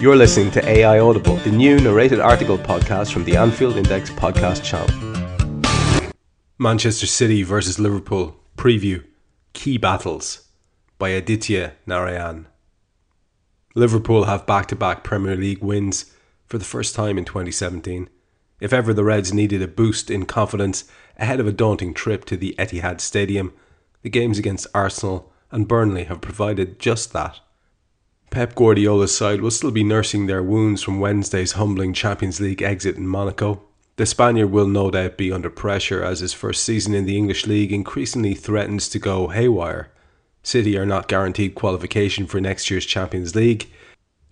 You're listening to AI Audible, the new narrated article podcast from the Anfield Index podcast channel. Manchester City versus Liverpool preview Key Battles by Aditya Narayan. Liverpool have back to back Premier League wins for the first time in 2017. If ever the Reds needed a boost in confidence ahead of a daunting trip to the Etihad Stadium, the games against Arsenal and Burnley have provided just that. Pep Guardiola's side will still be nursing their wounds from Wednesday's humbling Champions League exit in Monaco. The Spaniard will no doubt be under pressure as his first season in the English League increasingly threatens to go haywire. City are not guaranteed qualification for next year's Champions League.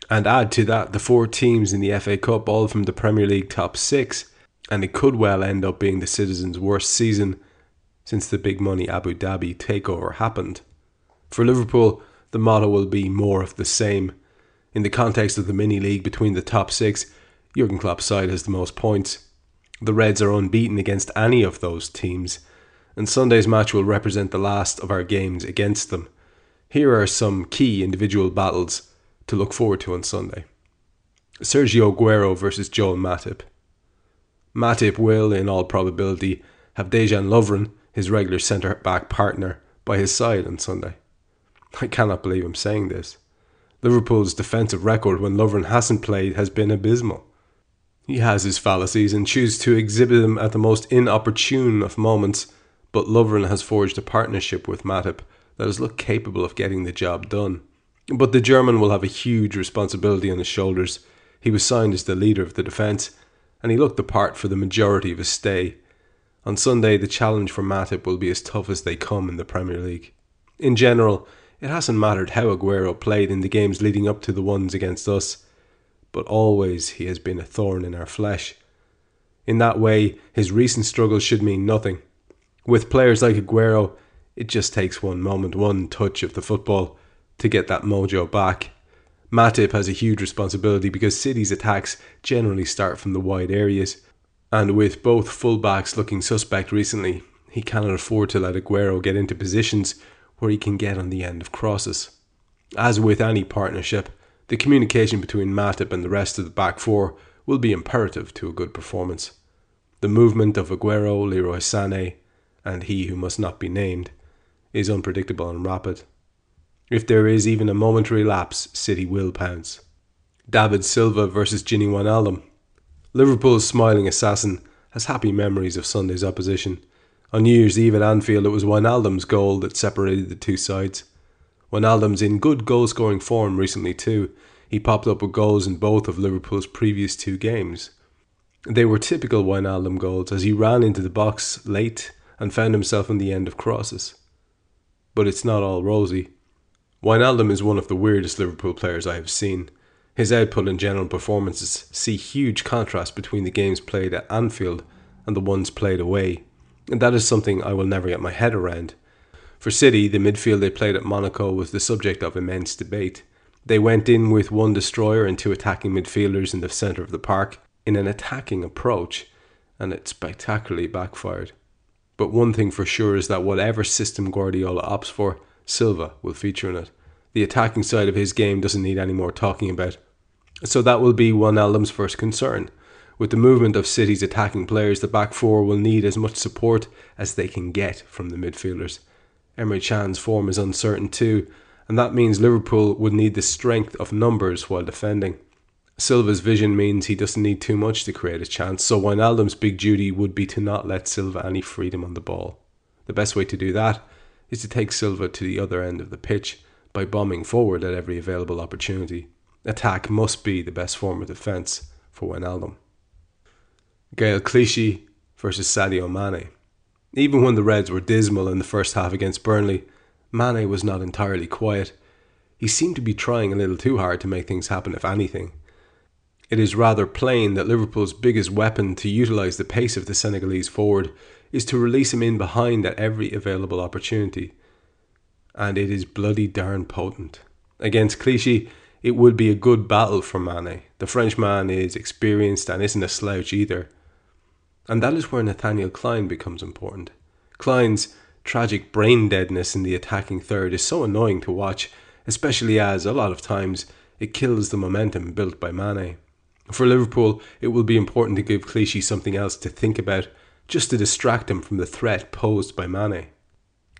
And add to that the four teams in the FA Cup, all from the Premier League top six, and it could well end up being the Citizens' worst season since the big money Abu Dhabi takeover happened. For Liverpool, the motto will be more of the same. In the context of the mini league between the top six, Jurgen Klopp's side has the most points. The Reds are unbeaten against any of those teams, and Sunday's match will represent the last of our games against them. Here are some key individual battles to look forward to on Sunday. Sergio Aguero versus Joel Matip. Matip will, in all probability, have Dejan Lovren, his regular centre back partner, by his side on Sunday. I cannot believe I'm saying this. Liverpool's defensive record when Lovren hasn't played has been abysmal. He has his fallacies and chooses to exhibit them at the most inopportune of moments, but Lovren has forged a partnership with Matip that has looked capable of getting the job done. But the German will have a huge responsibility on his shoulders. He was signed as the leader of the defence, and he looked the part for the majority of his stay. On Sunday, the challenge for Matip will be as tough as they come in the Premier League. In general, it hasn't mattered how Aguero played in the games leading up to the ones against us, but always he has been a thorn in our flesh. In that way, his recent struggles should mean nothing. With players like Aguero, it just takes one moment, one touch of the football to get that mojo back. Matip has a huge responsibility because City's attacks generally start from the wide areas, and with both fullbacks looking suspect recently, he cannot afford to let Aguero get into positions where he can get on the end of crosses. As with any partnership, the communication between Matip and the rest of the back four will be imperative to a good performance. The movement of Aguero, Leroy Sané, and he who must not be named is unpredictable and rapid. If there is even a momentary lapse, City will pounce. David Silva versus Gini Wijnaldum. Liverpool's smiling assassin has happy memories of Sunday's opposition on New Year's Eve at Anfield, it was Wijnaldum's goal that separated the two sides. Wijnaldum's in good goal scoring form recently too. He popped up with goals in both of Liverpool's previous two games. They were typical Wijnaldum goals as he ran into the box late and found himself on the end of crosses. But it's not all rosy. Wijnaldum is one of the weirdest Liverpool players I have seen. His output and general performances see huge contrast between the games played at Anfield and the ones played away. And that is something I will never get my head around. For City, the midfield they played at Monaco was the subject of immense debate. They went in with one destroyer and two attacking midfielders in the centre of the park in an attacking approach, and it spectacularly backfired. But one thing for sure is that whatever system Guardiola opts for, Silva will feature in it. The attacking side of his game doesn't need any more talking about. So that will be Wijnaldum's first concern. With the movement of City's attacking players, the back four will need as much support as they can get from the midfielders. Emre Can's form is uncertain too, and that means Liverpool would need the strength of numbers while defending. Silva's vision means he doesn't need too much to create a chance, so Wijnaldum's big duty would be to not let Silva any freedom on the ball. The best way to do that is to take Silva to the other end of the pitch by bombing forward at every available opportunity. Attack must be the best form of defence for Wijnaldum. Gael Clichy versus Sadio Mane. Even when the Reds were dismal in the first half against Burnley, Mane was not entirely quiet. He seemed to be trying a little too hard to make things happen, if anything. It is rather plain that Liverpool's biggest weapon to utilise the pace of the Senegalese forward is to release him in behind at every available opportunity. And it is bloody darn potent. Against Clichy, it would be a good battle for Mane. The Frenchman is experienced and isn't a slouch either. And that is where Nathaniel Clyne becomes important. Clyne's tragic brain deadness in the attacking third is so annoying to watch, especially as, a lot of times, it kills the momentum built by Mane. For Liverpool, it will be important to give Clichy something else to think about, just to distract him from the threat posed by Mane.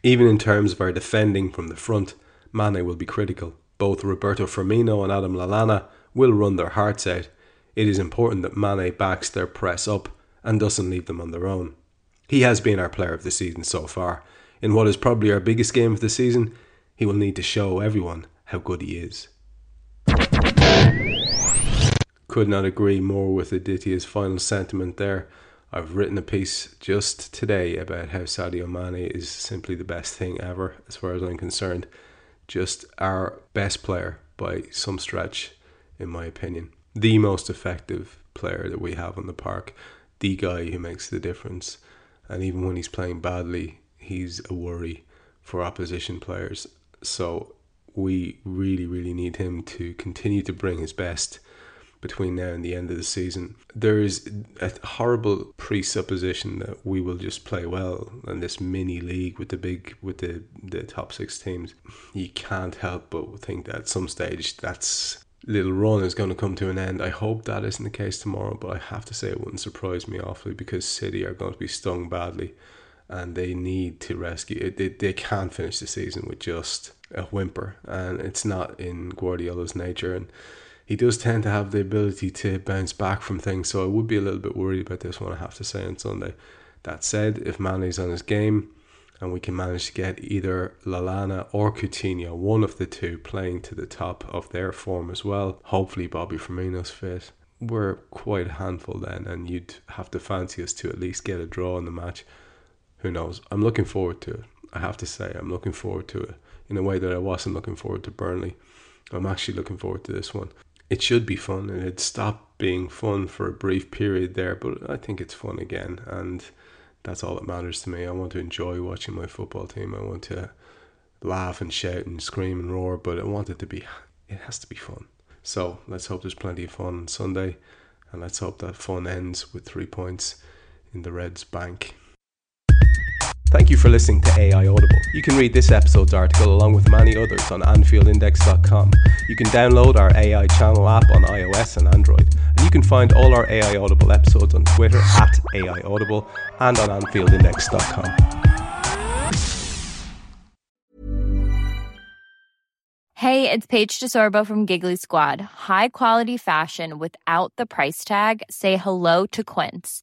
Even in terms of our defending from the front, Mane will be critical. Both Roberto Firmino and Adam Lallana will run their hearts out. It is important that Mane backs their press up and doesn't leave them on their own. He has been our player of the season so far. In what is probably our biggest game of the season, he will need to show everyone how good he is could not agree more with Aditya's final sentiment there. I've written a piece just today about how Sadio Mane is simply the best thing ever, as far as I'm concerned. Just our best player by some stretch, in my opinion. The most effective player that we have on the park. The guy who makes the difference. And even when he's playing badly, he's a worry for opposition players. So we really, really need him to continue to bring his best between now and the end of the season. There is a horrible presupposition that we will just play well in this mini league with the big with the the top six teams. You can't help but think that at some stage that's little run is going to come to an end. I hope that isn't the case tomorrow, but I have to say it wouldn't surprise me awfully because City are going to be stung badly and they need to rescue it. They, they can't finish the season with just a whimper, and it's not in Guardiola's nature. And he does tend to have the ability to bounce back from things. So I would be a little bit worried about this one, I have to say, on Sunday. That said, if Mane's on his game and we can manage to get either Lallana or Coutinho, one of the two, playing to the top of their form as well, hopefully Bobby Firmino's fit, we're quite a handful then, and you'd have to fancy us to at least get a draw in the match. Who knows? I'm looking forward to it. I have to say, I'm looking forward to it in a way that I wasn't looking forward to Burnley. I'm actually looking forward to this one it should be fun and it stopped being fun for a brief period there but i think it's fun again and that's all that matters to me. I want to enjoy watching my football team. I want to laugh and shout and scream and roar but i want it to be it has to be fun. So let's hope there's plenty of fun on sunday and let's hope that fun ends with three points in the reds bank Thank you for listening to AI Audible. You can read this episode's article along with many others on AnfieldIndex.com. You can download our AI channel app on iOS and Android. And you can find all our AI Audible episodes on Twitter at AI Audible and on AnfieldIndex.com. Hey, it's Paige DeSorbo from Giggly Squad. High quality fashion without the price tag? Say hello to Quince.